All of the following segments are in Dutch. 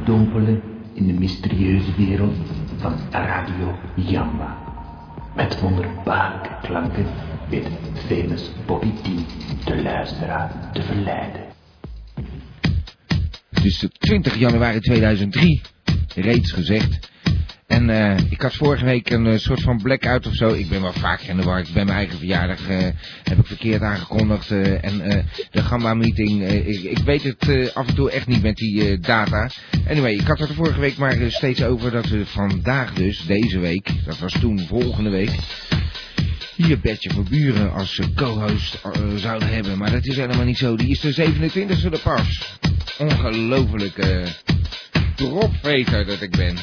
u onderdompelen in de mysterieuze wereld van Radio Jamba. Met wonderbaarlijke klanken weet famous Bobby T de luisteraar te verleiden. Is 20 januari 2003, reeds gezegd. En eh, ik had vorige week een eh, soort van blackout of zo. Ik ben wel vaak in de war. Bij mijn eigen verjaardag eh, heb ik verkeerd aangekondigd. en de Gamma meeting, ik, ik, weet het af en toe echt niet met die data. Anyway, ik had het er vorige week maar steeds over dat we vandaag dus, deze week, dat was toen volgende week hier Bertje van Buren als co-host zouden hebben. Maar dat is helemaal niet zo. Die is de 27e de pas. Ongelofelijke dropveter dat ik ben.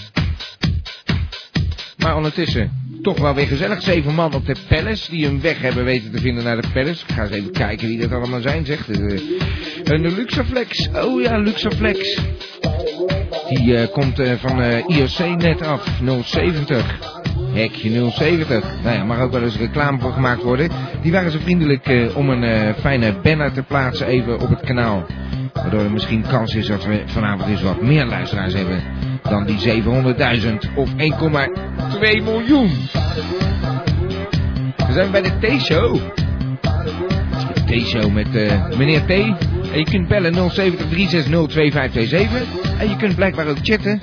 Maar ondertussen toch wel weer gezellig. Zeven man op de Palace die een weg hebben weten te vinden naar de Palace. Ik ga eens even kijken wie dat allemaal zijn, zegt. Uh, een Luxaflex. Oh ja, Luxaflex. Die uh, komt uh, van IOC net af. 070. Hekje 070. Nou ja, mag ook wel eens reclame voor gemaakt worden. Die waren zo vriendelijk om een fijne banner te plaatsen even op het kanaal. Waardoor er misschien kans is dat we vanavond eens wat meer luisteraars hebben dan die 700.000 of 1,2 miljoen. We zijn bij de T-show. De T-show met uh, meneer T. En je kunt bellen 070 En je kunt blijkbaar ook chatten.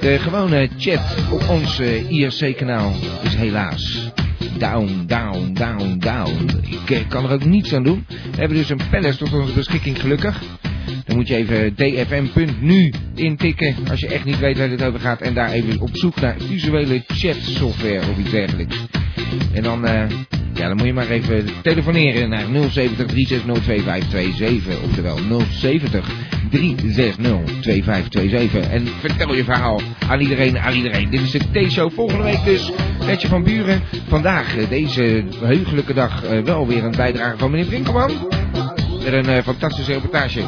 De gewone chat op ons uh, IRC-kanaal is helaas down, down, down, down. Ik uh, kan er ook niets aan doen. We hebben dus een palace tot onze beschikking gelukkig. Dan moet je even dfm.nu intikken als je echt niet weet waar dit over gaat. En daar even op zoek naar visuele chat software of iets dergelijks. En dan, uh, ja, dan moet je maar even telefoneren naar 070 360 Oftewel 070 360 2527. En vertel je verhaal aan iedereen, aan iedereen. Dit is de T-show volgende week dus. Petje van Buren. Vandaag, eh, deze heugelijke dag, uh, wel weer een bijdrage van meneer Brinkelman. Met een uh, fantastische reportage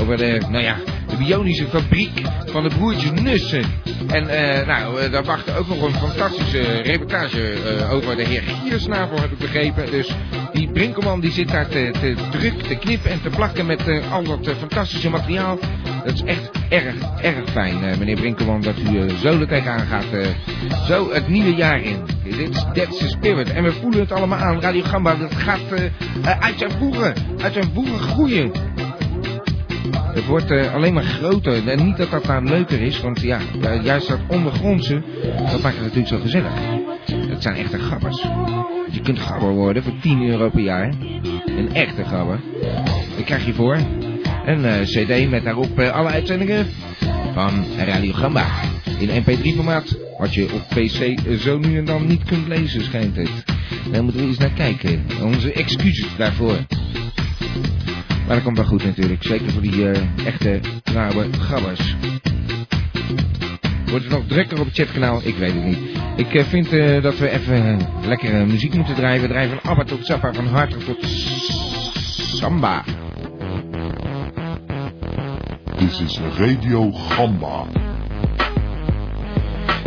over de, nou ja, bionische fabriek van de broertjes Nussen. En uh, nou, uh, daar wacht ook nog een fantastische reportage uh, over de heer Giersnavel, heb ik begrepen. Dus die Brinkelman die zit daar te, te druk, te knippen en te plakken met al dat fantastische materiaal. Dat is echt erg, erg fijn, meneer Brinkelman, dat u zo er tegenaan gaat. zo het nieuwe jaar in. Dit is the Spirit. En we voelen het allemaal aan. Radio Gamba, dat gaat uit zijn voeren, uit zijn voeren groeien. Het wordt uh, alleen maar groter. En niet dat dat nou leuker is, want ja, juist dat ondergrondse, dat maakt het natuurlijk zo gezellig. Het zijn echte gabbers. Je kunt gabber worden voor 10 euro per jaar. Een echte gabber. Dan krijg je voor een uh, cd met daarop uh, alle uitzendingen van Radio Gamba. In mp3 formaat, wat je op pc zo nu en dan niet kunt lezen, schijnt het. Daar moeten we eens naar kijken. Onze excuses daarvoor. Maar dat komt wel goed natuurlijk. Zeker voor die uh, echte trouwe gabbers. Wordt het nog drukker op het chatkanaal? Ik weet het niet. Ik uh, vind uh, dat we even lekkere muziek moeten draaien. We draaien van ABBA tot Zappa, van Hard tot Samba. Dit is Radio Gamba.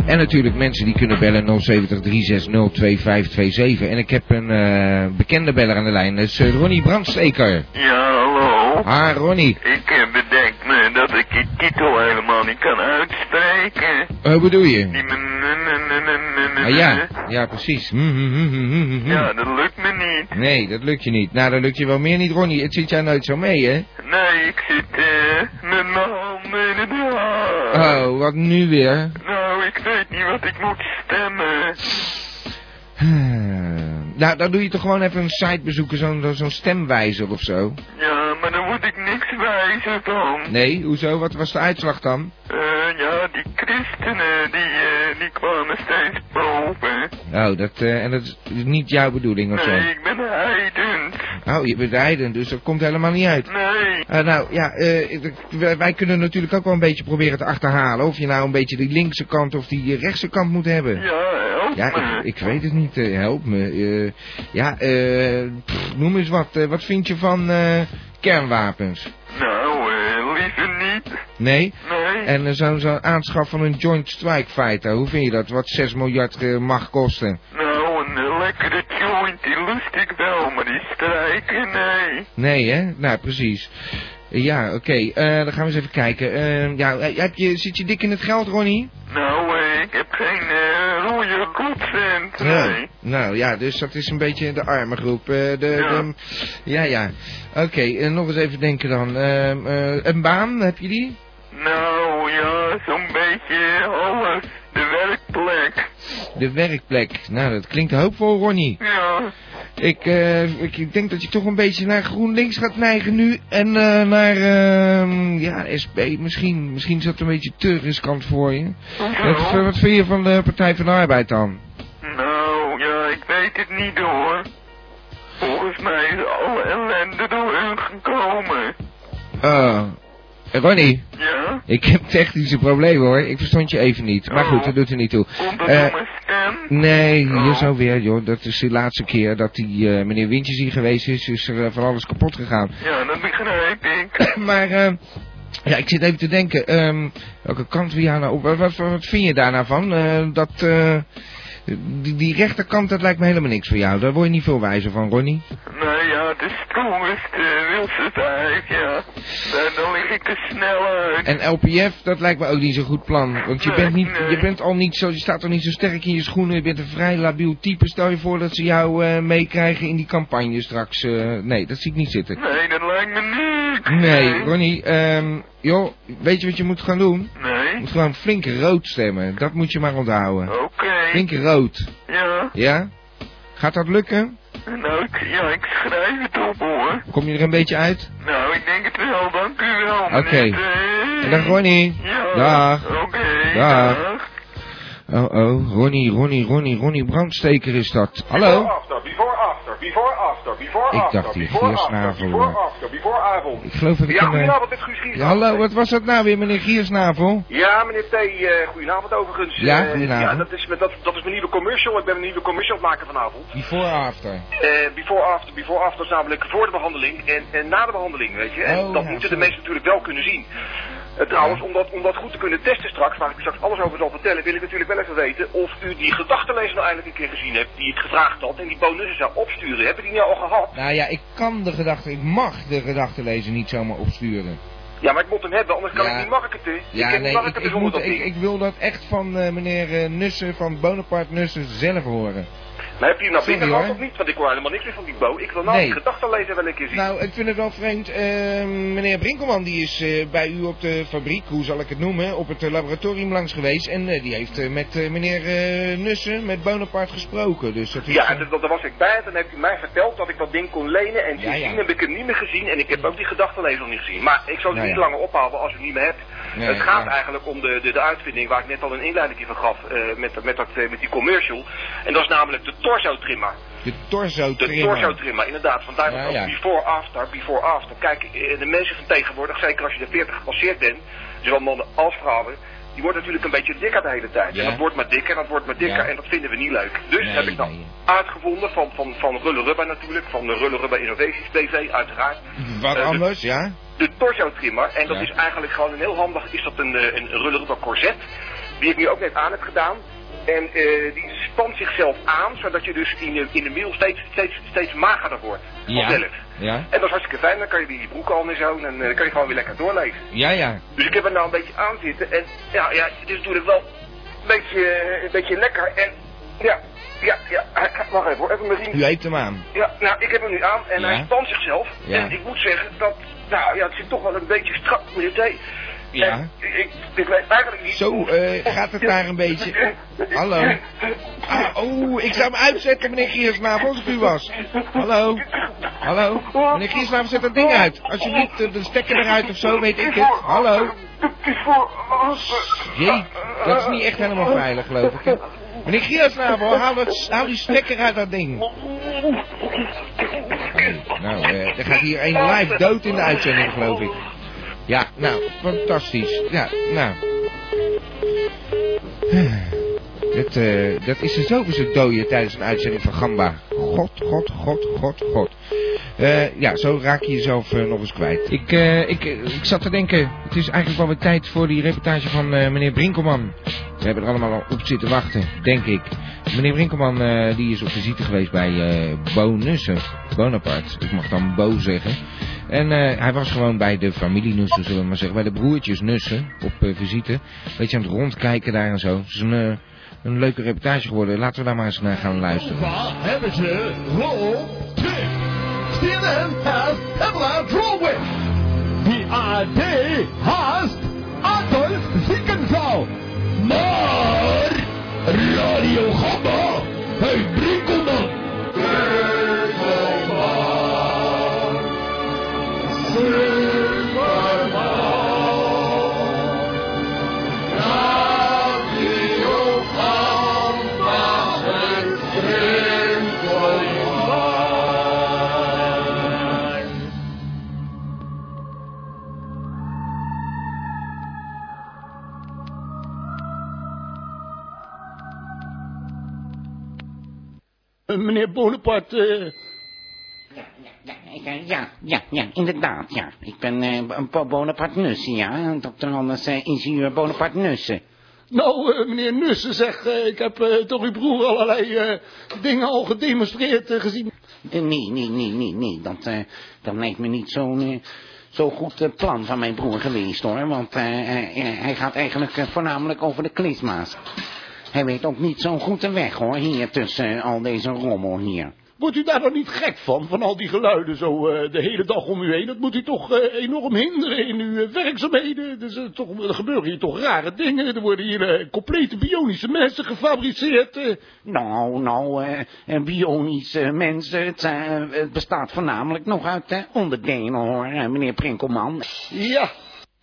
En natuurlijk mensen die kunnen bellen 070 360 2527. En ik heb een uh, bekende beller aan de lijn. Dat is Ronnie Brandsteker. Ja, hallo. Ah, Ronnie. Ik uh, bedenk me dat ik je titel helemaal niet kan uitspreken. Hoe bedoel je? Die ah, ja, ja, precies. Ja, dat lukt me niet. Nee, dat lukt je niet. Nou, dat lukt je wel meer niet, Ronnie. Het zit jij nooit zo mee, hè? Nee, ik zit eh met mijn handen in het haar. Oh, wat nu weer? Nou, ik weet niet wat ik moet stemmen. Nou, dan doe je toch gewoon even een site bezoeken, zo'n zo'n stemwijzer of zo. Ja, maar dan moet ik niks wijzen dan. Nee, hoezo? Wat was de uitslag dan? Eh, ja, die christenen, die, uh, die kwamen steeds boven. Oh, dat, uh, en dat is niet jouw bedoeling of nee, zo? ik ben heidend. Oh, je bent heiden, dus dat komt helemaal niet uit. Nee. nou, ja, wij, wij kunnen natuurlijk ook wel een beetje proberen te achterhalen of je nou een beetje die linkse kant of die rechtse kant moet hebben. Ja, Ja, ik, ik weet het niet, help me. ja, eh, noem eens wat. wat vind je van kernwapens? Nou, eh, liever niet. Nee? Nee. En zo'n zo aanschaf van een Joint Strike Fighter, hoe vind je dat? Wat 6 miljard mag kosten? Nou, een lekkere joint, die lust ik wel, maar die strijken, nee. Nee, hè? Nou, precies. Ja, oké. eh, dan gaan we eens even kijken. Eh, ja, heb je, zit je dik in het geld, Ronnie? Nou, eh, ik heb geen godcent, nee. Nou ja, dus dat is een beetje de arme groep. eh, de, Ja. de- ja, ja. Oké, eh, nog eens even denken dan. Ehm, eh, een baan, heb je die? Nou, ja, zo'n beetje alles. De werkplek. De werkplek. Nou, dat klinkt hoopvol, Ronnie. Ja. Ik, eh, ik, ik denk dat je toch een beetje naar GroenLinks gaat neigen nu. En eh, naar, ehm, ja, SP misschien. Misschien is dat een beetje te riskant voor je. Wat, Hoezo? wat vind je van de Partij van de Arbeid dan? Nou, ja, ik weet het niet hoor. Volgens mij is alle ellende door hun gekomen. Eh, Ronnie, Ja? ik heb technische problemen hoor. Ik verstond je even niet. Maar goed, dat doet er niet toe. Eh, stem? Nee, hier Oh. zo weer, joh. Dat is de laatste keer dat die eh, meneer Wintjes hier geweest is, is er eh, van alles kapot gegaan. Ja, dat begrijp ik. maar, eh, ja, ik zit even te denken, ehm, welke kant we jou nou op... Wat, wat, wat vind je daar nou van? Eh, dat, eh, die, die rechterkant, dat lijkt me helemaal niks voor jou. Daar word je niet veel wijzer van, Ronnie. Nou ja, de strongste wil ze vijf, ja. Daar, dan lig ik er snel uit. En LPF, dat lijkt me ook niet zo'n goed plan. Want je Nee, bent, niet, nee. je bent al niet zo, je staat al niet zo sterk in je schoenen. Je bent een vrij labiel type. Stel je voor dat ze jou eh, meekrijgen in die campagne straks. eh, nee, dat zie ik niet zitten. Nee, dat lijkt me niks. Nee, Ronnie, ehm, joh, weet je wat je moet gaan doen? Je Nee? moet gewoon flink rood stemmen. Dat moet je maar onthouden. Oké. Rood. Ja. Ja? Gaat dat lukken? Nou, ik, ja, ik schrijf het op hoor. Kom je er een beetje uit? Nou, ik denk het wel, dank u wel. Oké. T. En dag Ronnie. Ja. Dag. Oké, Dag. dag. Oh oh, Ronnie, Ronnie, Ronnie, Ronnie Brandsteker is dat. Hallo? After, before after, before after, Ik dacht die before Giersnavel, before hoor. after, before avond. Ik geloof dat ik Ja, eh, goedenavond, dit is Guus ja, hallo, wat was dat nou weer, meneer Giersnavel? Ja, meneer T, eh goedenavond overigens. Ja, Eh, goedenavond. Ja, dat is, met, dat, dat is mijn nieuwe commercial. Ik ben een nieuwe commercial aan het maken vanavond. Before after. Eh, before after, before after is namelijk voor de behandeling en, en na de behandeling, weet je. En Oh, dat ja, moeten zo. de mensen natuurlijk wel kunnen zien. Eh, trouwens, om, dat, om dat goed te kunnen testen straks, waar ik u straks alles over zal vertellen, wil ik natuurlijk wel even weten of u die gedachtenlezer nou eindelijk een keer gezien hebt, die ik gevraagd had en die bonussen zou opsturen. Hebben die nou al gehad? Nou ja, ik kan de gedachte, ik mag de gedachtenlezer niet zomaar opsturen. Ja, maar ik moet hem hebben, anders kan Ja. ik niet marketen. Ja, ik nee, niet ik, marketen ik, zonder moet, ik, ik wil dat echt van eh, meneer eh, Nussen, van Bonaparte Nussen zelf horen. Maar heb je hem nou Sorry, binnen gehad hoor. of niet? Want ik hoor helemaal niks meer van die Bo. Ik wil nou Nee. die gedachtenlezer wel een keer zien. Nou, ik vind het wel vreemd. eh, meneer Brinkelman die is eh, bij u op de fabriek, hoe zal ik het noemen, op het eh, laboratorium langs geweest. En eh, die heeft met meneer Nussen, met Bonaparte gesproken. Dus dat is, ja, dat, daar was ik bij. En dan heeft u mij verteld dat ik dat ding kon lenen. En sindsdien ja. heb ik hem niet meer gezien. En ik heb ook die gedachtenlezer nog niet gezien. Maar ik zal het niet ja. langer ophouden als u het niet meer hebt. Nee, het gaat ja. eigenlijk om de, de, de uitvinding waar ik net al een inleiding van gaf. eh, met, met, dat, eh, met die commercial. En dat is namelijk de torso trimmer. de torso De trimmer. torso trimmer, inderdaad. Vandaar dat Ja, ja. before after, before after. Kijk, eh, de mensen van tegenwoordig, zeker als je de 40 gepasseerd bent, zowel mannen als vrouwen, die wordt natuurlijk een beetje dikker de hele tijd. Ja. En dat wordt maar dikker en dat wordt maar dikker en dat vinden we niet leuk. Dus Nee, heb ik dan nee. uitgevonden van, van, van Rulle Rubber natuurlijk, van de Rulle Rubber Innovations BV uiteraard. Wat Eh, de- anders, ja? De torso trimmer. En dat Ja. is eigenlijk gewoon een heel handig, is dat een, eh, een Rulle Rubber corset. Die ik nu ook net aan heb gedaan. En eh, die spant zichzelf aan, zodat je dus in de, in de middel steeds, steeds, steeds magerder wordt. Ja. Ja? En dat is hartstikke fijn, dan kan je die broek al en zo, en dan kan je gewoon weer lekker doorleven. Ja, ja. Dus ik heb er nou een beetje aan zitten en ja, ja het is natuurlijk wel een beetje, een beetje lekker en ja, ja, ja, wacht even hoor, even mijn riem. U heeft hem aan. Ja, nou ik heb hem nu aan en Ja. hij spant zichzelf Ja. en ik moet zeggen dat, nou ja, het zit toch wel een beetje strak met het thee. Ja. Ik, ik, weet eigenlijk niet... Zo, eh, gaat het daar een beetje... Hallo? Ah, oh, ik zou hem uitzetten, meneer Giersnavel, als ik u was. Hallo? Hallo? Meneer Giersnavel, zet dat ding uit. Alsjeblieft, de, de stekker eruit of zo, weet ik het. Hallo? Jee, dat is niet echt helemaal veilig, geloof ik. hè? Meneer Giersnavel, haal, het, haal die stekker uit dat ding. Nou, eh, er gaat hier een live dood in de uitzending, geloof ik. Ja, nou, fantastisch. Ja, nou. Dat, eh, dat is de zoveelste dode tijdens een uitzending van Gamba. God, god, god, god, god. Eh, ja, zo raak je jezelf eh, nog eens kwijt. Ik, ik, ik zat te denken, het is eigenlijk wel weer tijd voor die reportage van meneer Brinkelman. We hebben er allemaal al op zitten wachten, denk ik. Meneer Brinkelman die is op visite geweest bij eh Bo Nussen. Bonaparte, ik mag dan Bo zeggen. En hij was gewoon bij de familie Nussen, zullen we maar zeggen. Bij de broertjes Nussen op eh, visite. Beetje aan het rondkijken daar en zo. Het is een, een leuke reportage geworden. Laten we daar maar eens naar gaan luisteren. Waar hebben ze rol terug? Stelen heeft Pamela Drolweg. Die AD haast Adolf Ziekenzaal. Maar Radio Gamma heeft Brinkelman. Meneer Bonaparte, Ja, ja, ja, ja, ja, inderdaad, ja. Ik ben eh, Bo- Bonaparte Nussen, ja. Dokter Anders, eh, ingenieur Bonaparte Nussen. nou eh, meneer Nussen zegt, eh, ik heb eh, door uw broer allerlei dingen al gedemonstreerd gezien. Nee, nee, nee, nee, nee. Dat, dat lijkt me niet zo'n zo goed plan van mijn broer geweest, hoor. Want hij gaat eigenlijk voornamelijk over de klisma's. Hij weet ook niet zo goed de weg, hoor, hier tussen eh, al deze rommel hier. Wordt u daar dan niet gek van, van al die geluiden zo eh, de hele dag om u heen? Dat moet u toch eh, enorm hinderen in uw werkzaamheden. Dus, toch, er gebeuren hier toch rare dingen. Er worden hier complete bionische mensen gefabriceerd. Nou, nou, bionische mensen, het, het bestaat voornamelijk nog uit onderdelen, hoor, meneer Prinkelman. Ja,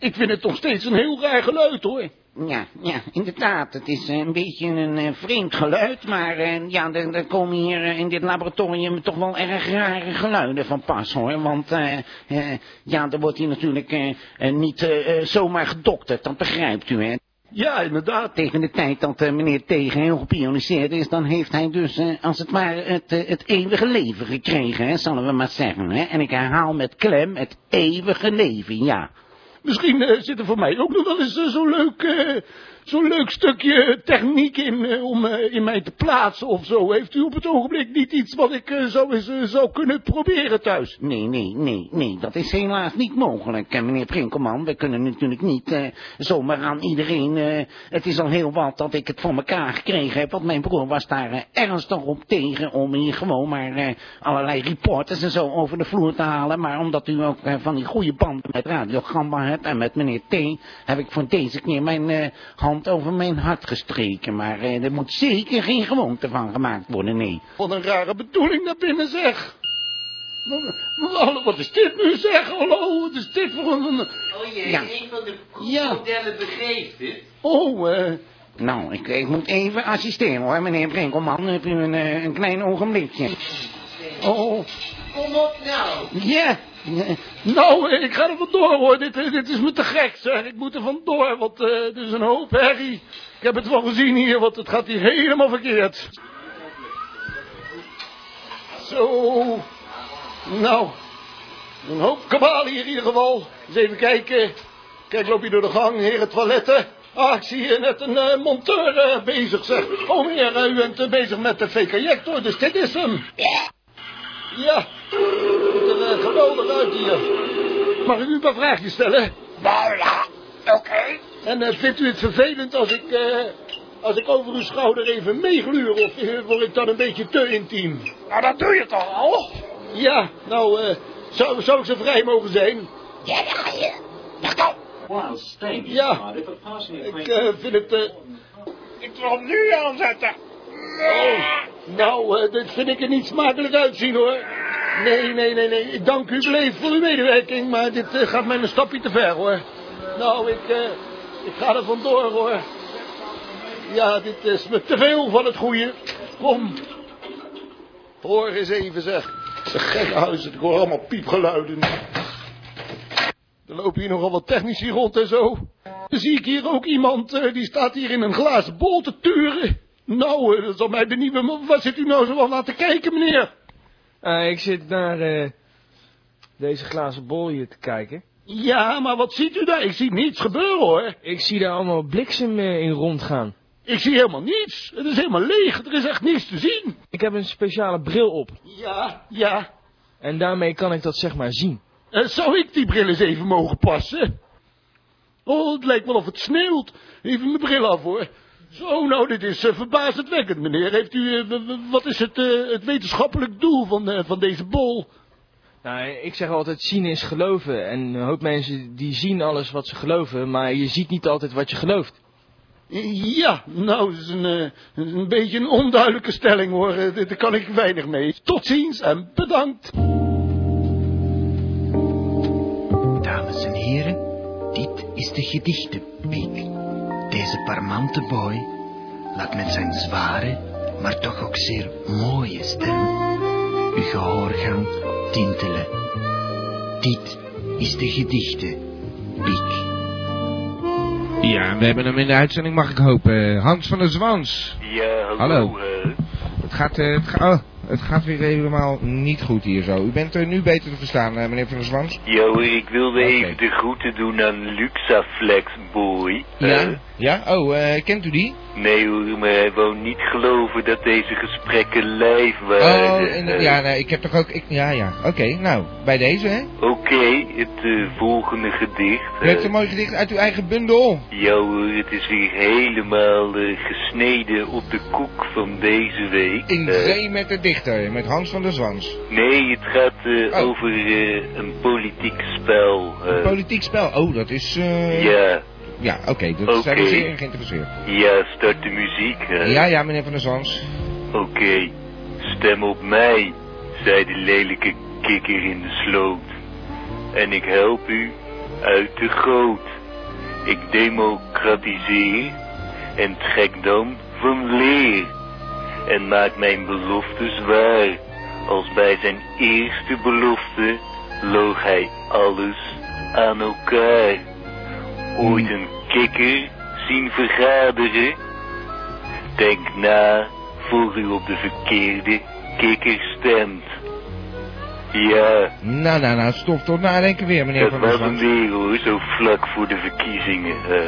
ik vind het nog steeds een heel raar geluid, hoor. Ja, ja, inderdaad. Het is eh, een beetje een eh, vreemd geluid, maar eh, ja, er, er komen hier in dit laboratorium toch wel erg rare geluiden van pas, hoor. Want ja, er wordt hier natuurlijk niet zomaar gedokterd, dat begrijpt u, hè. Ja, inderdaad. Tegen de tijd dat meneer Tegen heel gepioniseerd is, dan heeft hij dus als het ware het, het eeuwige leven gekregen, hè, zullen we maar zeggen. Hè? En ik herhaal met klem het eeuwige leven, ja. Misschien eh, zit er voor mij ook nog wel eens eh, zo'n leuk, eh, zo'n leuk stukje techniek in eh, om eh, in mij te plaatsen of zo. Heeft u op het ogenblik niet iets wat ik eh, zo eens zou kunnen proberen thuis? Nee, nee, nee, nee, dat is helaas niet mogelijk, meneer Prinkelman. We kunnen natuurlijk niet zomaar aan iedereen... het is al heel wat dat ik het voor elkaar gekregen heb, want mijn broer was daar ernstig op tegen... om hier gewoon maar allerlei reporters en zo over de vloer te halen. Maar omdat u ook van die goede banden met Radio Gamba hebt en met meneer T... heb ik voor deze keer mijn eh, hand over mijn hart gestreken. Maar eh, er moet zeker geen gewoonte van gemaakt worden, nee. Wat een rare bedoeling daar binnen zeg. Hallo, wat is dit nu zeg? Hallo, wat is dit voor een... Oh jee, Ja. een van de Ja. modellen begeeft het. Oh, eh... Nou, ik, ik moet even assisteren hoor, meneer Brinkelman. Heb u een, eh, een klein ogenblikje? Oh, Kom op nou. Ja, nou, eh, ik ga er vandoor hoor. Dit, eh, dit is me te gek zeg. Ik moet er vandoor, want eh het is een hoop herrie. Ik heb het wel gezien hier, want het gaat hier helemaal verkeerd. Zo. Nou, een hoop kabaal hier in ieder geval. Eens even kijken. Kijk, loop je door de gang, heren toiletten. Ah, ik zie hier net een eh, monteur eh, bezig, zeg. Oh, meneer, eh, u bent eh, bezig met de V-connector, dus dit is hem. Ja, ziet er eh, geweldig uit hier. Mag ik u een paar vraagjes stellen? nou ja, oké. En eh, vindt u het vervelend als ik, eh, als ik over uw schouder even meegluur? Of word ik dan een beetje te intiem? Nou, dat doe je toch al? Ja, nou, eh, zou, zou ik zo vrij mogen zijn? Ja, dat je. Ja, kom. Ja, ik eh, vind het... Ik wil hem nu aanzetten. oh, nou, dit vind ik er niet smakelijk uitzien, hoor. Nee, nee, nee, nee. Ik dank u beleefd voor uw medewerking, maar dit eh, gaat mij een stapje te ver, hoor. Nou, ik, eh, ik ga er vandoor, hoor. Ja, dit is me te veel van het goede. Kom. Hoor eens even, zeg. Het is een gekke huis, ik hoor allemaal piepgeluiden. Er lopen hier nogal wat technici rond en zo. Dan zie ik hier ook iemand, eh, die staat hier in een glazen bol te turen. Nou, dat zal mij benieuwen, maar wat zit u nou zo aan te kijken, meneer? Ah, ik zit naar eh, deze glazen bol hier te kijken. Ja, maar wat ziet u daar? Ik zie niets gebeuren, hoor. Ik zie daar allemaal bliksem eh, in rondgaan. Ik zie helemaal niets. Het is helemaal leeg. Er is echt niets te zien. Ik heb een speciale bril op. Ja, ja. En daarmee kan ik dat zeg maar zien. Eh, zou ik die bril eens even mogen passen? Oh, het lijkt wel of het sneeuwt. Even mijn bril af, hoor. Zo, nou, dit is uh, verbazendwekkend, meneer. Heeft u, eh, wat is het, eh, het wetenschappelijk doel van, eh, van deze bol? Nou, ik zeg altijd zien is geloven. En een hoop mensen die zien alles wat ze geloven, maar je ziet niet altijd wat je gelooft. Ja, nou, dat is een, eh, een beetje een onduidelijke stelling, hoor. Daar kan ik weinig mee. Tot ziens en bedankt. Dames en heren, dit is de gedichtenpiek. Deze parmante boy laat met zijn zware, maar toch ook zeer mooie stem uw gehoorgang tintelen. Dit is de gedichtenpiek. Ja, we hebben hem in de uitzending, mag ik hopen. Hans van der Zwans. Ja, hallo. Hallo. eh. Het gaat, eh, het, ga- oh, het gaat weer helemaal niet goed hier zo. U bent er nu beter te verstaan, eh, meneer van der Zwans. ja hoor, ik wilde even de groeten doen aan Luxaflex Boy. Ja? Ja? Oh, eh, kent u die? nee hoor, maar hij wou niet geloven dat deze gesprekken live waren. Oh, en, ja, nee, ik heb toch ook... Ik, ja, ja. Oké, nou, bij deze, hè? Oké, het eh, volgende gedicht. U eh, een mooi gedicht uit uw eigen bundel. ja hoor, het is weer helemaal gesneden op de koek van deze week. In zee met de dichter, met Hans van der Zwans. nee, het gaat Oh. over een politiek spel. eh. Politiek spel. Oh, dat is... ja, Ja, oké, dat zijn we zeer geïnteresseerd. ja, start de muziek. eh. Ja, ja, meneer van der Zwans. Oké, stem op mij, zei de lelijke kikker in de sloot. En ik help u uit de goot. Ik democratiseer en trek dan van leer. En maak mijn beloftes waar. Als bij zijn eerste belofte loog hij alles aan elkaar. Ooit een kikker zien vergaderen? Denk na voor u op de verkeerde kikker stemt. Ja, Nou, nou, nou, stof tot nadenken weer, meneer dat van der was een weer hoor, zo vlak voor de verkiezingen. hè.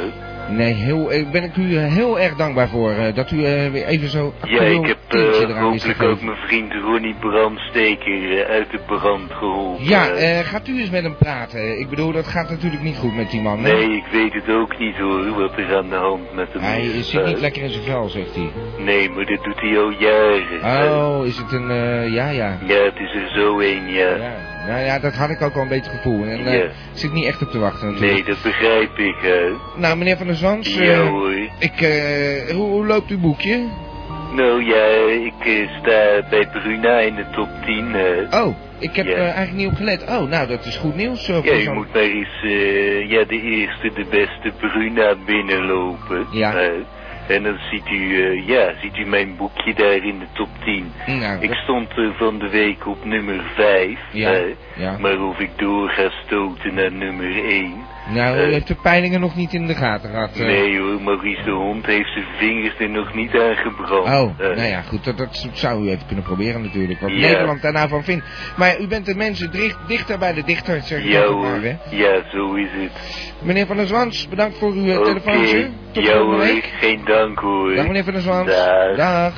Nee, heel, eh, ben ik u eh, heel erg dankbaar voor. eh, dat u eh, weer even zo... Ja, ik heb te hopelijk ook mijn vriend Ronnie Brandsteker uit de brand geholpen. Ja, gaat u eens met hem praten. Ik bedoel, dat gaat natuurlijk niet goed met die man. hè? Nee, ik weet het ook niet hoor, wat er aan de hand met hem Hij is. zit niet lekker in zijn vel, zegt hij. Nee, maar dat doet hij al jaren. Oh, is het een... ja, ja. Ja, het is er zo een, ja. Ja, nou ja, dat had ik ook al een beetje gevoel. En eh, Ja. ik zit niet echt op te wachten natuurlijk. Nee, dat begrijp ik, hè. Nou, meneer Van der Zwans, Ja eh, hoor. ik, eh, hoe, hoe loopt uw boekje? Nou ja, ik eh, sta bij Bruna in de top 10. hè. Oh, ik heb Ja. eh, eigenlijk niet op gelet. Oh, nou, dat is goed nieuws. eh, Ja, voor je moet maar eens eh, ja, de eerste, de beste Bruna binnenlopen. Ja. En dan ziet u, eh, ja, ziet u mijn boekje daar in de top 10. Nou, Ik stond eh, van de week op nummer 5. Ja, hè. Ja. Maar of ik door ga stoten naar nummer 1. nou, eh, u heeft de peilingen nog niet in de gaten gehad. eh. Nee hoor, Maurice de Hond heeft zijn vingers er nog niet aan gebrand. Oh, hè. nou ja, goed, dat, dat zou u even kunnen proberen natuurlijk, wat Ja. Nederland daar nou van vindt. Maar u bent de mensen dicht, dichter bij de dichter, zeg ik Ja hoor, maar, ja zo is het. Meneer Van der Zwans, bedankt voor uw eh, telefoontje. Tot ja volgende hoor, week. geen dank hoor. Dag meneer Van der Zwans. Dag. Dag.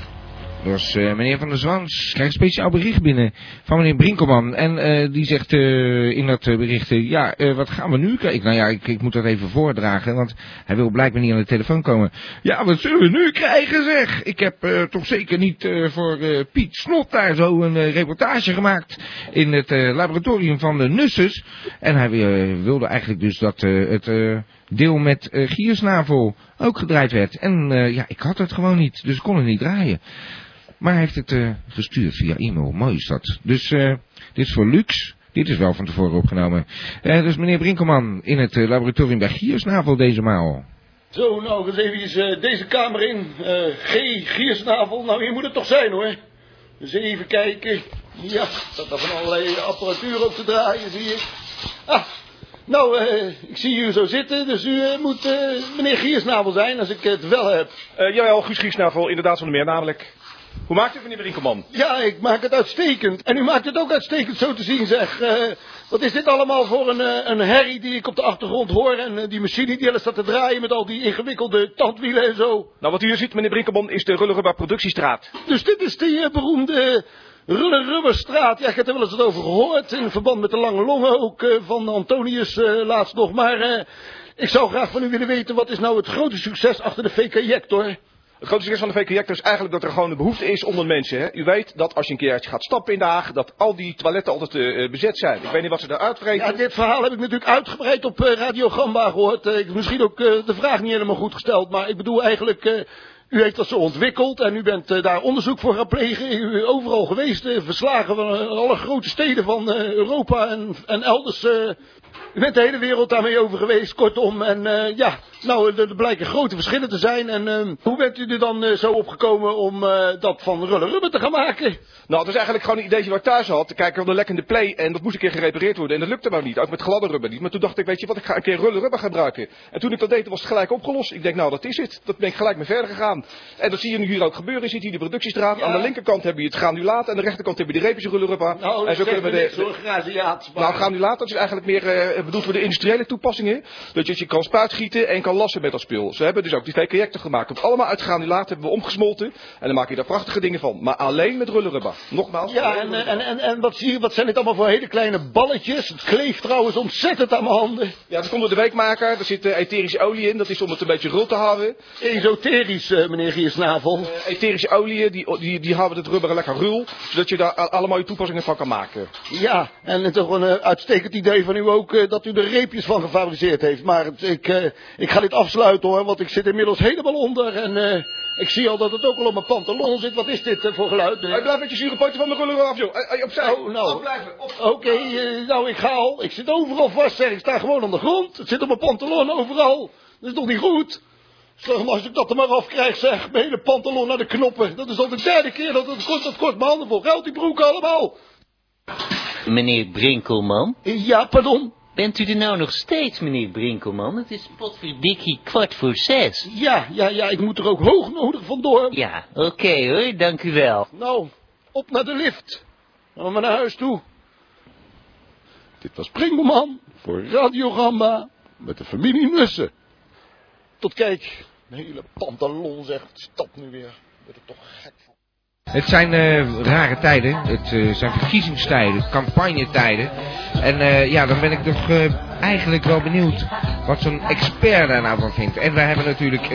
Was eh, meneer Van der Zwans. Ik krijg een speciaal bericht binnen van meneer Brinkelman. En eh, die zegt eh, in dat bericht, ja, wat gaan we nu krijgen? Nou ja, ik, ik moet dat even voordragen, want hij wil blijkbaar niet aan de telefoon komen. Ja, wat zullen we nu krijgen zeg? Ik heb toch zeker niet voor Piet Snot daar zo een reportage gemaakt in het laboratorium van de Nusses. En hij wilde eigenlijk dus dat het... deel met giersnavel ook gedraaid werd. En ja, ik had het gewoon niet, dus ik kon het niet draaien. Maar hij heeft het eh, gestuurd via e-mail. Mooi is dat. Dus eh, dit is voor Lux. Dit is wel van tevoren opgenomen. Eh, dus meneer Brinkelman in het laboratorium bij Giersnavel deze maal. Zo, nou, eens even eh, deze kamer in. Eh, G, giersnavel. Nou, hier moet het toch zijn, hoor. Dus even kijken. Ja, dat er van allerlei apparatuur op te draaien, zie ik. Ah, nou, eh, ik zie u zo zitten, dus u moet eh, meneer Giersnavel zijn als ik het wel heb. Eh, jawel, Guus Giesnavel, inderdaad van de meer, namelijk. Hoe maakt u het, meneer Brinkelman? Ja, ik maak het uitstekend. En u maakt het ook uitstekend zo te zien, zeg. Eh, wat is dit allemaal voor een, eh, een herrie die ik op de achtergrond hoor? En eh, die machine die alles staat te draaien met al die ingewikkelde tandwielen en zo. Nou, wat u hier ziet, meneer Brinkelman, is de Rullerubba Productiestraat. Dus dit is die eh, beroemde Rullerubberstraat. Ja, ik heb er wel eens wat over gehoord. In verband met de lange longen ook van Antonius laatst nog. Maar ik zou graag van u willen weten, wat is nou het grote succes achter de VK-jector? Grote succes van de VK-jector is eigenlijk dat er gewoon een behoefte is onder mensen. Hè? U weet dat als je een keertje gaat stappen in de Haag, dat al die toiletten altijd eh, bezet zijn. Ik weet niet wat ze daar uitvreten. Ja, dit verhaal heb ik natuurlijk uitgebreid op eh, Radio Gamba gehoord. Eh, ik heb misschien ook de vraag niet helemaal goed gesteld, maar ik bedoel eigenlijk... u heeft dat zo ontwikkeld en u bent daar onderzoek voor gaan plegen. U bent overal geweest, verslagen van alle grote steden van Europa en, en elders. U bent de hele wereld daarmee over geweest, kortom. En eh, ja, nou, er, er blijken grote verschillen te zijn. En eh, hoe bent u er dan eh, zo opgekomen om eh, dat van Rulle Rubber te gaan maken? Nou, het is eigenlijk gewoon een ideetje wat ik thuis had. Kijk, ik had een lekkende play en dat moest een keer gerepareerd worden. En dat lukte maar niet, ook met gladde rubber niet. Maar toen dacht ik, weet je wat, ik ga een keer rulle rubber gebruiken. En toen ik dat deed, was het gelijk opgelost. Ik denk, nou, dat is het. Dat ben ik gelijk mee verder gegaan. En dat zie je nu hier ook gebeuren. Je ziet hier de productiestraat. Aan de linkerkant heb je het granulaat. En aan de rechterkant heb je de reepjes rulle rubber. Nou, en zo kunnen we de... niks, hoor. Nou, granulaat, dat is eigenlijk meer bedoeld voor de industriële toepassingen. Dat je het je kan spuitgieten en kan lassen met dat spul. Ze hebben dus ook die twee projecten gemaakt. Het allemaal uit granulaat hebben we omgesmolten. En dan maak je daar prachtige dingen van. Maar alleen met rullerubber. Nogmaals. Ja, en, en, en, en wat zie je, wat zijn dit allemaal voor hele kleine balletjes? Het kleeft trouwens ontzettend aan mijn handen. Ja, dat komt door de weekmaker. Er zit eh, etherische olie in. Dat is om het een beetje rul te houden. Esoterisch, eh, meneer Giersnavel. Eh, etherische olie, die, die, die houden het rubber lekker rul. Zodat je daar allemaal je toepassingen van kan maken. Ja, en het toch een uitstekend idee van u ook eh, dat u er reepjes van gefabriceerd heeft. Maar het, ik, eh, ik ga dit afsluiten hoor, want ik zit inmiddels helemaal onder. En eh, ik zie al dat het ook al op mijn pantalon zit. Wat is dit voor geluid? Hey, blijf met je zure potje van de rullerubber af, joh. Hey, opzij. Oh, nou. Oké, nou ik ga al. Ik zit overal vast, zeg. Ik sta gewoon aan de grond. Het zit op mijn pantalon overal. Dat is toch niet goed? Zeg maar, als ik dat er maar af krijg, zeg. Mijn hele pantalon naar de knoppen. Dat is al de derde keer dat het kost. Dat kost mijn handen vol geld, die broeken allemaal. Meneer Brinkelman? Ja, pardon? Bent u er nou nog steeds, meneer Brinkelman? Het is potverdikkie kwart voor zes. Ja, ja, ja, ik moet er ook hoog nodig vandoor. Ja, oké hoor, dank u wel. Nou, op naar de lift. Gaan we maar naar huis toe. Dit was Pringelman voor Radio Gamba met de familie Nussen. Tot kijk, mijn hele pantalon zegt, stop nu weer. Word ik toch gek. Het zijn eh, rare tijden. Het eh, zijn verkiezingstijden, campagnetijden. En eh, ja, dan ben ik toch eigenlijk wel benieuwd wat zo'n expert daar nou van vindt. En wij hebben natuurlijk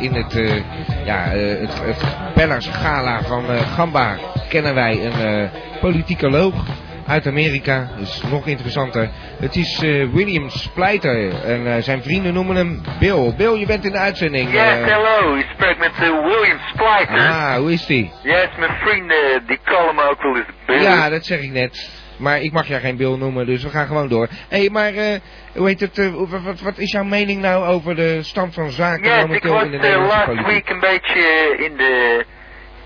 in het, ja, het, het Bellers Gala van Gamba kennen wij een politicoloog uit Amerika. Dus nog interessanter. Het is eh, William Splijter en eh, zijn vrienden noemen hem Bill. Bill, je bent in de uitzending. Yes, eh. hello. Je spreekt met William Splijter. Ah, hoe is die? Yes, mijn vrienden, die kallen me ook wel eens Bill. Ja, dat zeg ik net. Maar ik mag jou geen Bill noemen, dus we gaan gewoon door. Hé, hey, maar eh, hoe heet het, wat, wat, is jouw mening nou over de stand van zaken Yes, ik momenteel was in de Nederlandse last politiek? week een beetje in de,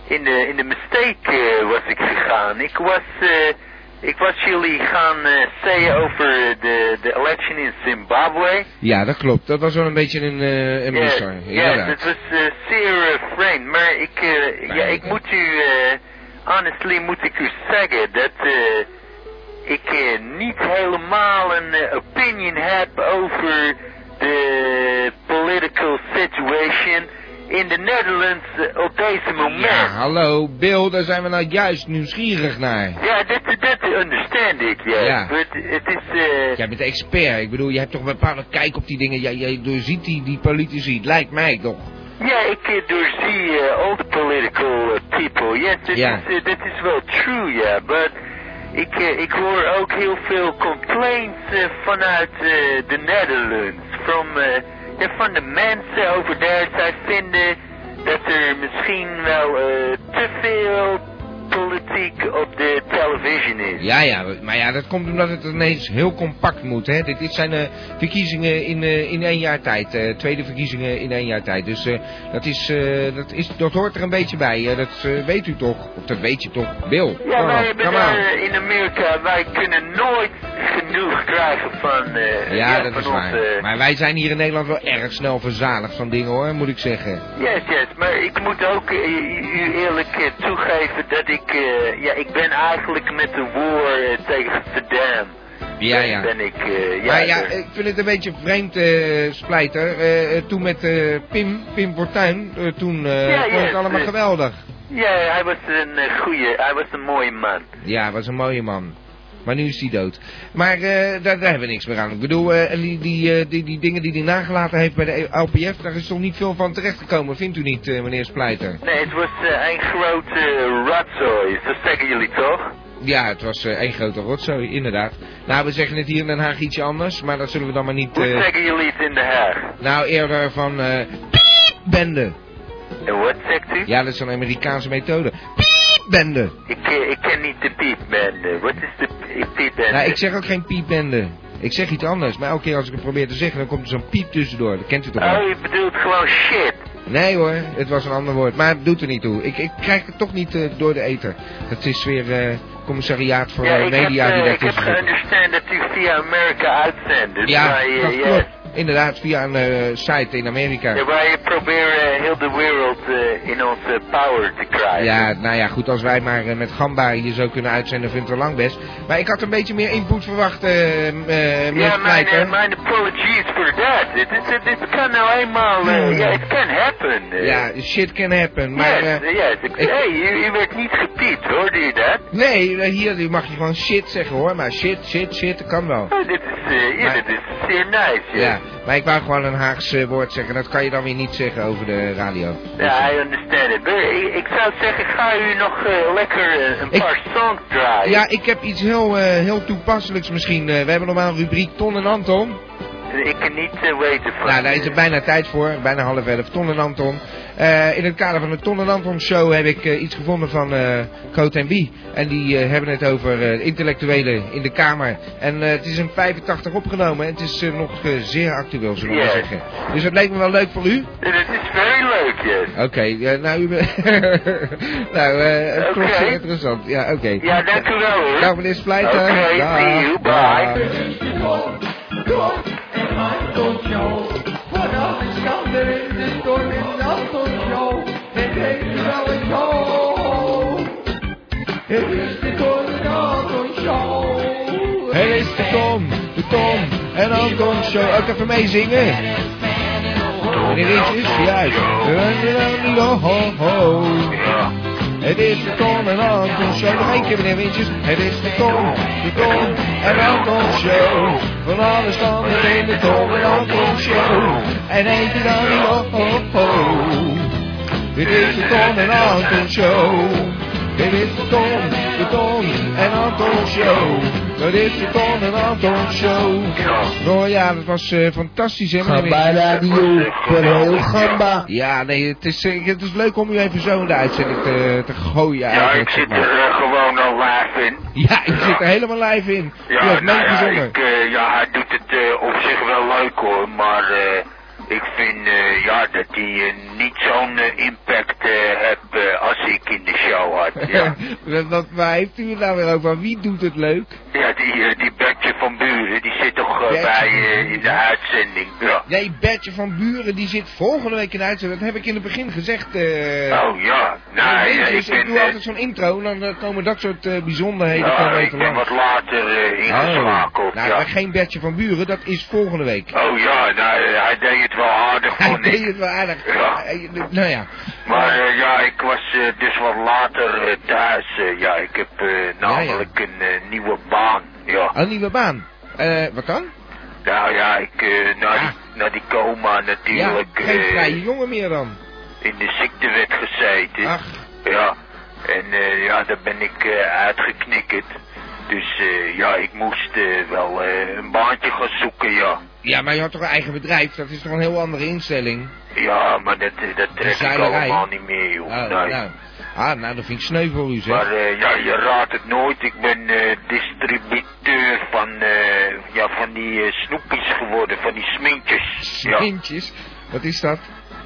in de, in de mistake was ik gegaan. Ik was, eh, ik was jullie gaan eh, zeggen over de, de election in Zimbabwe. Ja, dat klopt. Dat was wel een beetje een, eh een misser, inderdaad. het was eh, zeer vreemd. Maar ik, ja, ik moet u, honestly moet ik u zeggen dat ik niet helemaal een opinion heb over de political situation in de Netherlands op deze moment. Ja, hallo, Bill, daar zijn we nou juist nieuwsgierig naar. Ja, dat, dat understand ik, ja. Ja. Het is... eh Jij bent expert. Ik bedoel, je hebt toch een bepaalde kijk op die dingen. Jij, jij doorziet die, die politici. Het lijkt mij toch. Ja, ik eh, doorzie eh, all the political eh, people. Yes, that Ja. is, that is wel true, ja. But ik, ik hoor ook heel veel complaints vanuit de Netherlands. From, ja, van de mensen over daar. Zij vinden dat er misschien wel eh, te veel politiek op de television is. Ja, ja, maar ja, dat komt omdat het ineens heel compact moet. Hè. Dit, dit zijn eh, verkiezingen in, eh, in één jaar tijd. eh, tweede verkiezingen in één jaar tijd. Dus dat, is, dat, is, dat hoort er een beetje bij. dat weet u toch? Of dat weet je toch? Bill, Ja, wij hebben in Amerika, wij kunnen nooit genoeg krijgen van, Ja, dat van is waar. Maar wij zijn hier in Nederland wel erg snel verzadigd van dingen hoor, moet ik zeggen. Yes, yes, maar ik moet ook u eerlijk toegeven dat ik, eh, ja, ik ben eigenlijk met de war eh, tegen Saddam. Ja, ja. Ben ik, eh, ja, maar ja, ik vind het een beetje vreemd, eh Splijter. Toen met eh, Pim, Pim Fortuyn, toen Ja, vond ik het allemaal geweldig. ja, hij was een uh, goeie, hij was een mooie man. Ja, was een mooie man. Maar nu is hij dood. Maar eh, daar, daar hebben we niks meer aan. Ik bedoel, eh, en die, die, eh, die, die dingen die hij nagelaten heeft bij de LPF, daar is toch niet veel van terechtgekomen, vindt u niet, meneer Splijter? Nee, het was een grote rotzooi, zo zeggen jullie toch? Ja, het was eh, één grote rotzooi, inderdaad. Nou, we zeggen het hier in Den Haag ietsje anders, maar dat zullen we dan maar niet... Hoe eh, zeggen jullie het in de Haag? nou, eerder van eh bende. En wat zegt u? Ja, dat is een Amerikaanse methode. Bende. Ik, ik ken niet de piepbende. Wat is de pi- piepbende? Nou, ik zeg ook geen piepbende. Ik zeg iets anders, maar elke keer als ik het probeer te zeggen, dan komt er zo'n piep tussendoor. Dat kent u toch wel? Oh, je bedoelt gewoon shit. Nee hoor, het was een ander woord. Maar het doet er niet toe. Ik, ik krijg het toch niet eh, door de ether. Het is weer eh, commissariaat voor ja, eh, media heb, die daar ik heb geunderstand dat u via Amerika uitzendt. Dus Ja, dat klopt. Inderdaad, via een eh, site in Amerika. ja, probeert eh, heel de wereld eh, in onze power te krijgen. Ja, nou ja, goed, als wij maar eh, met Gamba hier zo kunnen uitzenden, vind ik het lang best. Maar ik had een beetje meer input verwacht, meneer Ja, mijn, apologies for that. Dit kan nou eenmaal, eh, ja, it can happen. Ja, shit can happen, maar... yes, hey, je, werd niet gepiept, hoorde je dat? Nee, hier mag je gewoon shit zeggen hoor, maar shit, shit, shit, dat kan wel. Oh, dit is, ja, dit is zeer nice, ja. Ja, maar ik wou gewoon een Haagse woord zeggen, dat kan je dan weer niet zeggen over de radio. Ja, I understand it. Ik, ik zou zeggen, ga u nog eh, lekker eh, een Ik- paar songs draaien. Ja, ik heb iets heel, eh, heel toepasselijks misschien. We hebben normaal een rubriek Ton en Anton. Ik kan niet eh, weten van... Nou, daar is er bijna tijd voor, bijna half elf. Ton en Anton. Eh, in het kader van de Ton en Anton show heb ik eh, iets gevonden van eh Cote en Bie. En die hebben het over eh, intellectuelen in de Kamer. En eh, het is in 85 opgenomen en het is nog zeer actueel, zullen we maar Yes. zeggen. Dus het leek me wel leuk voor u. Dit is very leuk, yes. Oké, nou, u bent... nou, het klopt zeer interessant. Ja, oké. Ja, dank u wel, hoor. Dag meneer Splijter. Oké, see you, Dag. bye. Vanaf de schande in de storm in de Antonshow. Het heet wel een show. Het is de Ton en Anton Show. Het is de Tom, de Tom en Anton show. Ook even meezingen. Meneer Wintjes, juist. Ho, ho, ho. Het is de Tom en Anton show. Nog één keer meneer Wintjes. Het is de Tom, de Tom en Anton show. Van alle standen in de Tom en Anton show. En eentje dan ho, ho, ho. Dit is de Tom en Anton show. Dit is de Tom, de Tom en Anton show. Dat is de Tom en Anton show. Oh ja, dat was eh, fantastisch hè meneer Gamba? Radio, voor heel Gamba. Ja, nee, het is, eh, het is leuk om u even zo in de uitzending te, te gooien Ja, ik zit er eh, gewoon al live in. Ja, ik zit er helemaal live in. u Ja, heeft nou ja, ik, ja, hij doet het eh, op zich wel leuk hoor, maar eh, ik vind eh, ja, dat hij eh, niet zo'n eh, impact heeft als ik in de show had. Ja, wat, waar heeft u het nou weer over? Wie doet het leuk? ja die, die Bertje van Buren, die zit toch bij in de uitzending. Ja. Nee, Bertje van Buren, die zit volgende week in de uitzending. Dat heb ik in het begin gezegd. eh Oh ja, nou ja, Wintjes, ik ik ben, doe altijd zo'n intro en dan komen dat soort bijzonderheden ja, komen ik even ben langs. wat later eh, ingeschakeld. nou, ja. maar geen Bertje van Buren, dat is volgende week. Oh ja, nou, hij deed het wel aardig, Hij vond ik. het wel aardig. Ja. Nou ja. Maar eh, ja, ik was eh, dus wat later eh, thuis. ja, ik heb namelijk een eh, nieuwe baan. Ja. Een nieuwe baan. Eh, wat dan? Nou ja, ik na, die, na die coma Ja, natuurlijk geen eh, vrije jongen meer dan. in de ziektewet gezeten. Ach. Ja, en ja, daar ben ik uitgeknikkerd. Dus ja, ik moest wel een baantje gaan zoeken, ja. Ja, maar je had toch een eigen bedrijf? Dat is toch een heel andere instelling? Ja, maar dat, eh, dat trek ik allemaal niet meer, joh. Oh, nee. nou. Ah, nou, dat vind ik sneu voor u, zeg. Maar eh, ja, je raadt het nooit. Ik ben eh, distributeur van, ja, van die snoepjes geworden, van die smintjes. Ja. Smintjes? Wat is dat?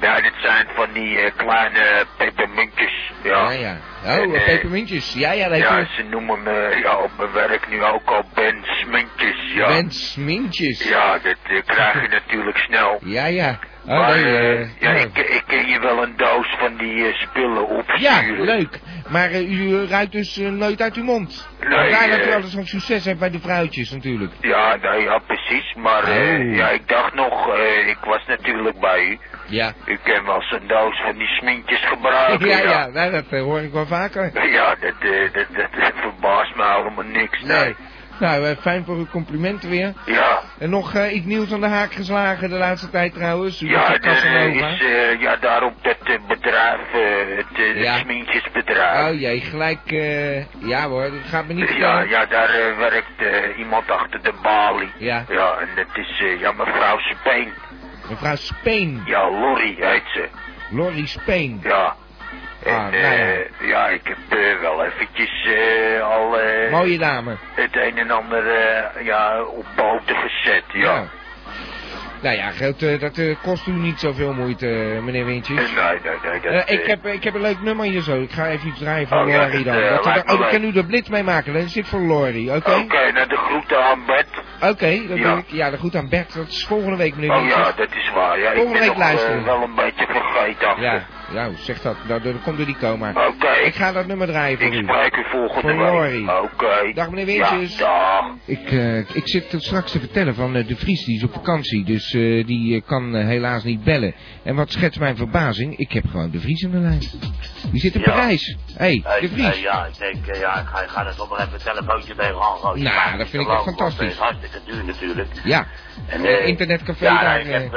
Ja, dit zijn van die eh, kleine pepermuntjes. Ja, Ja, ja. Oh, eh, pepermuntjes. Ja, ja, dat Ja, ze noemen me ja, op mijn werk nu ook al Ben Smintjes. Ja, Bens Mintjes. ja dat eh, krijg je natuurlijk snel. Ja, ja. Maar nee, eh, eh, ja, oh. ik, ik kan je wel een doos van die eh, spullen Ja, opsturen. leuk. Maar eh, u ruikt dus nooit uit uw mond. Nee, Vandaar dat u altijd zo'n succes hebt bij de vrouwtjes natuurlijk. Ja, nee, ja, precies. Maar Oh. ja, ik dacht nog, ik was natuurlijk bij u. Ja. U kan wel zo'n doos van die smintjes gebruiken. ja, ja, nou, dat hoor ik wel vaker. Ja, dat, dat, dat, dat verbaast me helemaal niks. Nee. Nee. Nou, eh, fijn voor uw complimenten weer. Ja, En nog eh, iets nieuws aan de haak geslagen de laatste tijd trouwens. U ja, er eh, is eh, ja, daarop dat bedrijf, het Ja. Oh jee, gelijk, ja hoor, dat gaat me niet Ja, ja, daar werkt iemand achter de balie. Ja. Ja, en dat is ja, mevrouw Speen. Mevrouw Speen, Ja, Lorry heet ze. Lorry Speen. Ja. En Ah, nou eh, ja. ja, ik heb eh, wel eventjes eh, al eh, Mooie dame. het een en ander eh, ja, op poten gezet, ja. Ja. Nou ja, geld, eh, dat eh, kost u niet zoveel moeite, eh, meneer Wintjes. Nee, nee, nee. Dat, Eh, ik, eh, heb, ik heb een leuk nummer hier zo. Ik ga even iets draaien voor Oh, dat, dan. eh, Dat, oh, leuk. kan u de blitz mee maken. Dat zit voor Lorry, oké? Oké, nou de groeten aan Bert. Oké, dat Ja. doe ik. Ja, dat goed aan Bert. Dat is volgende week, meneer Oh Wintjes. ja, dat is waar. Ja, ik Volgende ben week nog eh, luisteren. wel een beetje vergeten. Ja, hoe zegt dat? Nou, dat komt door die coma. Oké. Ik ga dat nummer draaien voor Ik u. spreek u volgende week. Oké. Dag meneer Wintjes. Ja, dag. Ik, eh, ik zit straks te vertellen van eh, de Vries, die is op vakantie, dus eh, die kan helaas niet bellen. En wat schetst mijn verbazing, ik heb gewoon de Vries in de lijn. Die zit in Ja. Parijs. Hé, hey, de Vries. ja, ik denk, ja, ik ga, ik ga er toch nog even een telefoontje gooien. Nou, dat vind ik echt fantastisch. Het is hartstikke duur natuurlijk. Ja, En, internetcafé ja, daar. ik heb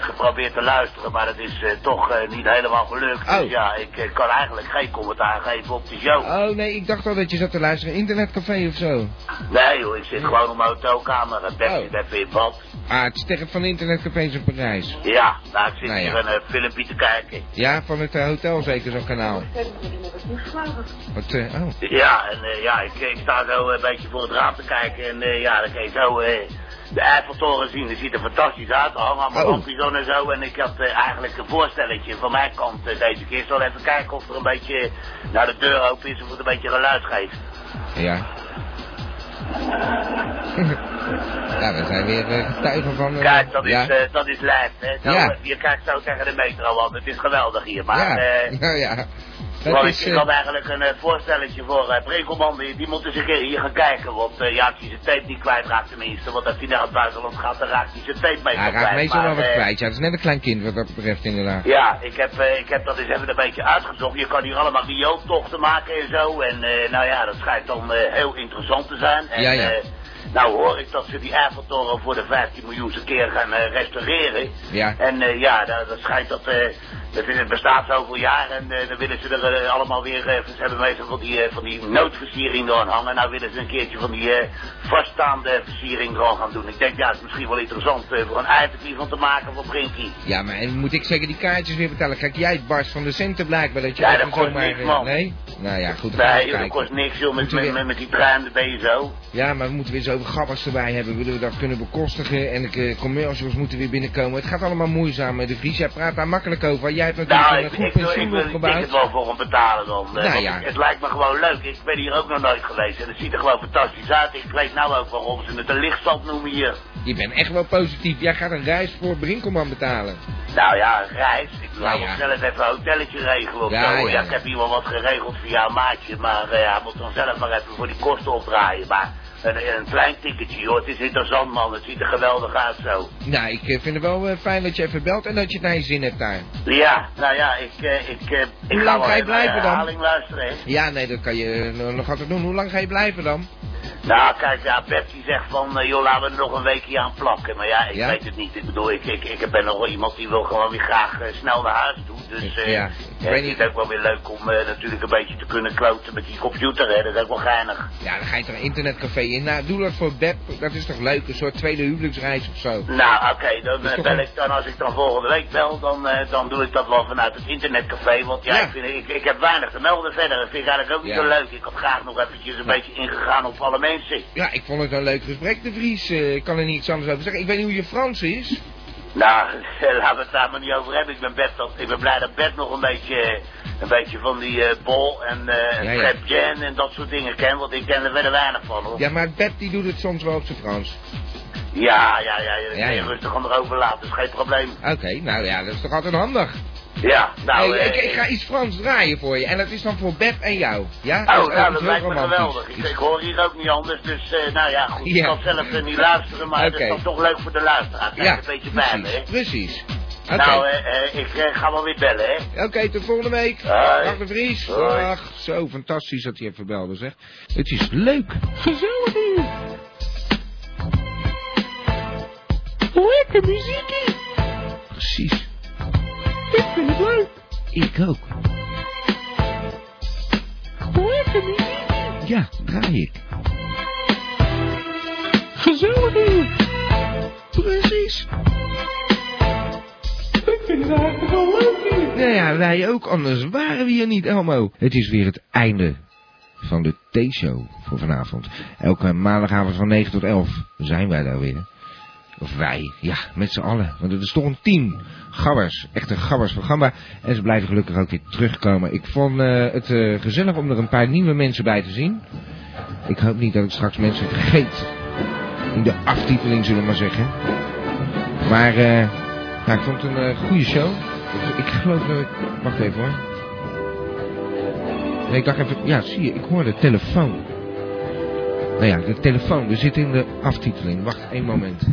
geprobeerd te luisteren, maar het is toch niet helemaal gelukt. Oh. Dus ja, ik eh, kan eigenlijk geen commentaar geven op de show. Oh nee, ik dacht al dat je zat te luisteren. Internetcafé of zo. Nee joh, ik zit gewoon op mijn hotelkamer en Bert Oh. even in bad. Ah, het is tegen van internetcafés in Parijs. Ja, nou ik zit Nou ja. hier een eh, filmpje te kijken. Ja, van het eh, hotel zeker zo'n kanaal. Wat, eh, oh. Ja, en ja, ik, ik sta zo een beetje voor het raam te kijken en ja, dan kan je zo de Eiffeltoren zien. Dat ziet er fantastisch uit, allemaal Oh. lampjes aan en zo. En ik had eh, eigenlijk een voorstelletje van mijn kant eh, deze keer. Zal even kijken of er een beetje, nou de deur open is of het een beetje geluid geeft. Ja. ja, we zijn weer getuigen van... Kijk, dat is, dat is lijf, hè. Zo, Ja. Je kijkt zo tegen de metro aan, het is geweldig hier. Maar ja. nou ja. Dat ik, is, ik eh, had eigenlijk een eh, voorstelletje voor uh, Brinkelman, die, die moet eens een keer hier gaan kijken. Want eh, ja, als hij zijn tape niet kwijtraakt tenminste, want als hij naar het buitenland gaat, dan raakt hij zijn tape mee hij kwijt. raakt meestal wel wat eh, kwijt. Ja, het is net een klein kind wat dat betreft inderdaad. Ja, ik heb, eh, ik heb dat eens even een beetje uitgezocht. Je kan hier allemaal riooltochten maken en zo. En eh, nou ja, dat schijnt dan eh, heel interessant te zijn. En, Ja, ja. eh, nou hoor ik dat ze die Eiffeltoren voor de 15 miljoenste keer gaan eh, restaureren. Ja. En eh, ja, dat, dat schijnt dat... eh dat is, het bestaat zoveel jaar en eh, dan willen ze er eh, allemaal weer... eh, ze hebben meestal van die, van die noodversiering eraan hangen. Nou willen ze een keertje van die vaststaande versiering eraan gaan doen. Ik denk, ja, het is misschien wel interessant voor een eindje van te maken voor Brinkie. Ja, maar en moet ik zeggen die kaartjes weer betalen? Kijk, jij barst van de centen blijkbaar dat je Ja, dat kost niks, man. Nee? Nou ja, goed, Nee, dat kost niks joh, met, met, weer- met, met die trein, de BSO. Ja, maar we moeten weer zoveel gabbers erbij hebben. Willen we dat kunnen bekostigen? En de commercials moeten weer binnenkomen. Het gaat allemaal moeizaam. De Vries, jij praat daar makkelijk over. Jij hebt natuurlijk Nou, een ik, goed ik, wil- ik, het wel voor hem betalen dan. eh, Nou want ja. het, lijkt me gewoon leuk. Ik ben hier ook nog nooit geweest en het ziet er gewoon fantastisch uit. Ik weet nou ook waarom ze het een lichtstand noemen hier. Je bent echt wel positief. Jij gaat een reis voor Brinkelman betalen. Nou ja, een reis. Ik wil Nou ja. snel even een hotelletje regelen of Ja, zo. ja, Ja, ja. ik heb hier wel wat geregeld via een maatje, maar eh, hij moet dan zelf maar even voor die kosten opdraaien. Maar een, een klein ticketje hoor, het is interessant man, het ziet er geweldig uit zo. Nou, ik eh, vind het wel eh, fijn dat je even belt en dat je het naar je zin hebt daar. Ja, nou ja, ik, eh, ik, ik Hoe lang ga je blijven dan? luisteren. hè. Ja, nee, dat kan je nog altijd doen. Hoe lang ga je blijven dan? Nou, kijk, ja, Bert die zegt van, joh, laten we er nog een weekje aan plakken. Maar ja, ik Ja? weet het niet. Ik bedoel, ik, ik, ik ben nog wel iemand die wil gewoon weer graag snel naar huis toe. Dus Ja, ik weet het is ook wel weer leuk om eh, natuurlijk een beetje te kunnen kloten met die computer, hè. Dat is ook wel geinig. Ja, dan ga je toch een internetcafé in. Nou, doe dat voor Beb. Dat is toch leuk? Een soort tweede huwelijksreis of zo. Nou, oké, dan eh, bel een- ik dan, als ik dan volgende week bel, dan, eh, dan doe ik dat wel vanuit het internetcafé. Want ja, Ja. Ik, vind, ik, ik heb weinig te melden verder. Dat vind ik eigenlijk ook niet Ja. zo leuk. Ik had graag nog eventjes een beetje ingegaan op alle mensen. Ja, ik vond het een leuk gesprek, de Vries. Ik kan er niets anders over zeggen. Ik weet niet hoe je Frans is. Nou, laten we het daar maar niet over hebben. Ik ben, bed, ik ben blij dat Bert nog een beetje, een beetje van die eh, bol en eh Ja, ja. trap jam en dat soort dingen ken. Want ik ken er verder weinig van hoor. Ja, maar Bert die doet het soms wel op zijn Frans. Ja, ja, ja. Je Ja, ja. rustig onderover laten, is geen probleem. Oké, nou ja, dat is toch altijd handig. Ja, nou... Hey, eh, ik, ik ga iets Frans draaien voor je. En dat is dan voor Bert en jou. Ja? Oh, is nou, dat lijkt me romantisch. geweldig. Ik, ik hoor hier ook niet anders, dus eh, nou ja, goed. Ik kan zelf er niet luisteren, maar het is dan toch leuk voor de luisteraar. Ja, een beetje bij me, precies. hè. Precies. Nou, eh, eh, ik eh, ga wel weer bellen, hè. Oké, tot volgende week. Hoi. Dag de Vries. Hoi. Dag. Zo, fantastisch dat hij even belde, zeg. Het is leuk. Gezellig hier. Lekker muziekje. Precies. Ik vind het leuk. Ik ook. Lekker muziekje. Ja, draai ik. Gezellig hier. Precies. Ik vind het eigenlijk wel leuk hier. Nou ja, wij ook, anders waren we hier niet, Elmo. Het is weer het einde van de T-show voor vanavond. Elke maandagavond van 9 tot 11 zijn wij daar weer. Of wij, ja, met z'n allen. Want het is toch een team. Gabbers, echt een gabbersprogramma. En ze blijven gelukkig ook weer terugkomen. Ik vond eh, het eh, gezellig om er een paar nieuwe mensen bij te zien. Ik hoop niet dat ik straks mensen vergeet. In de aftiteling, zullen we maar zeggen. Maar eh, ja, ik vond het een goede show. Ik, ik geloof dat ik... Wacht even hoor. Nee, ik dacht even... Ja, zie je, ik hoor de telefoon. Nou ja, de telefoon. We zitten in de aftiteling. Wacht, één moment.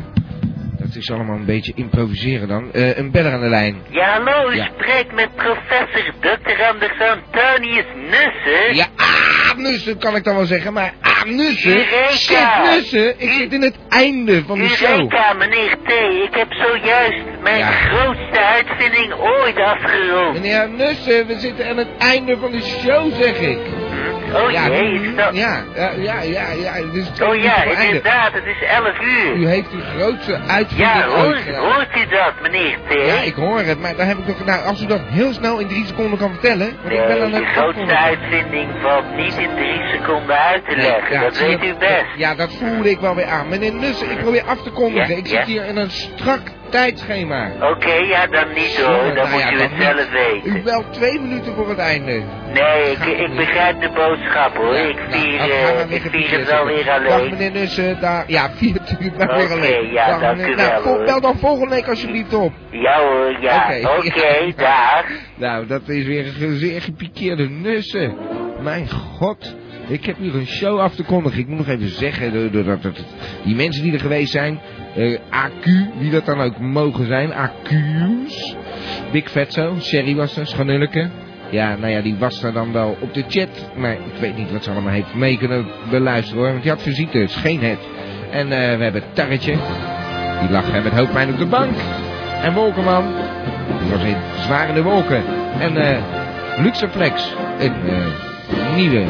Dat is allemaal een beetje improviseren dan. Eh, een beller aan de lijn. Ja, hallo, u Ja. spreekt met professor Dr. Anders Antonius Nussen. Ja, ah, Nussen kan ik dan wel zeggen, maar ah, Nussen? Eureka. Shit, Nussen, ik zit in het einde van de show. Eureka, meneer T. Ik heb zojuist mijn Ja. grootste uitvinding ooit afgerond. Meneer Nussen, we zitten aan het einde van de show, zeg ik. Oh ja, jee, ja, ja, ja, ja, ja, Oh ja, voor einde. inderdaad, het is 11 uur. U heeft uw grootste uitvinding Ja, hoort, hoort u dat, meneer T? Ja, ik hoor het, maar daar heb ik toch... Nou, als u dat heel snel in drie seconden kan vertellen... Want ik ben aan het de grootste uitvinding valt niet in drie seconden uit te leggen. ja, dat weet u best. Ja, dat voelde ik wel weer aan. Meneer Nussen, ik probeer af te kondigen. Ja, ik ja. zit hier in een strak tijdschema. Oké, ja, dan niet Zo. Dan nou moet ja, u het zelf weten. U belt twee minuten voor het einde. Nee, ik, ik begrijp de boodschap hoor. ik vier, Nou, eh, gaan we ik vier het wel weer Dag alleen. meneer Nussen, daar... Ja, vier uur weer Oké, alleen. ja, Dag, dank meneer- u nou, wel. Bel dan volgende week alsjeblieft op. Ja hoor, ja. Oké, ja. dag. Nou, dat is weer een zeer gepikeerde Nussen. Mijn god. Ik heb hier een show af te kondigen. Ik moet nog even zeggen, de- de- dat, dat, die mensen die er geweest zijn, eh, AQ, wie dat dan ook mogen zijn, AQ's. Big Vetzo, Sherry was er, Schanulleke. Ja, nou ja, die was er dan wel op de chat. Maar ik weet niet wat ze allemaal heeft mee kunnen beluisteren hoor. Want die had het is geen het. En eh, we hebben Tarretje. Die lag eh, met hoofdpijn op de bank. En Wolkenman. Die was in zwaar in de wolken. En eh Luxeflex. Een nieuwe,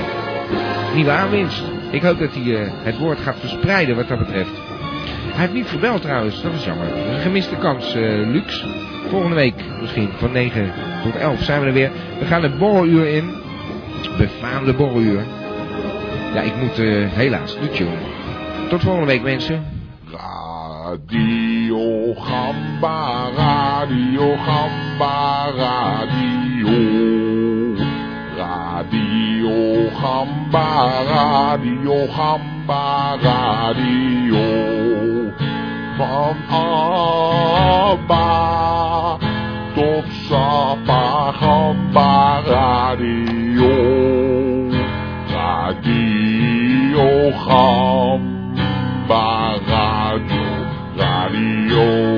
nieuwe aanwinst. Ik hoop dat hij het woord gaat verspreiden wat dat betreft. Hij heeft niet gebeld trouwens, dat is jammer. Een gemiste kans, eh, Lux. Volgende week misschien van 9 tot 11 zijn we er weer. We gaan het borreluur in. Befaamde borreluur. Ja, ik moet eh, helaas de tune. Tot volgende week mensen. Radio Gamba, Radio Gamba, Radio. Radio Gamba, Radio Gamba, Radio van Abba tot Sapa Gamba Radio. Radio Gamba Radio Radio.